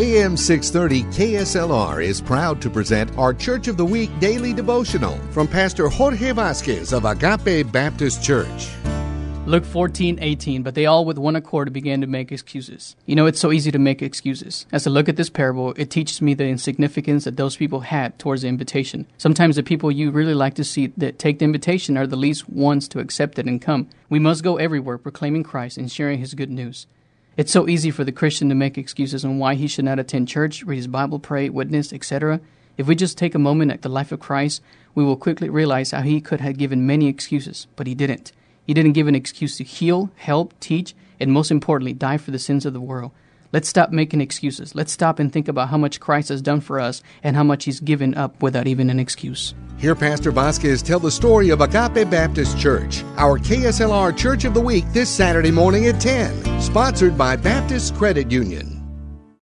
AM 630 KSLR is proud to present our Church of the Week daily devotional from Pastor Jorge Vazquez of Agape Baptist Church. Luke 14, 18, but they all with one accord began to make excuses. You know, it's so easy to make excuses. As I look at this parable, it teaches me the insignificance that those people had towards the invitation. Sometimes the people you really like to see that take the invitation are the least ones to accept it and come. We must go everywhere proclaiming Christ and sharing his good news. It's so easy for the Christian to make excuses on why he should not attend church, read his Bible, pray, witness, etc. If we just take a moment at the life of Christ, we will quickly realize how he could have given many excuses, but he didn't. He didn't give an excuse to heal, help, teach, and most importantly, die for the sins of the world. Let's stop making excuses. Let's stop and think about how much Christ has done for us and how much he's given up without even an excuse. Hear Pastor Vazquez tell the story of Agape Baptist Church, our KSLR Church of the Week this Saturday morning at 10, sponsored by Baptist Credit Union.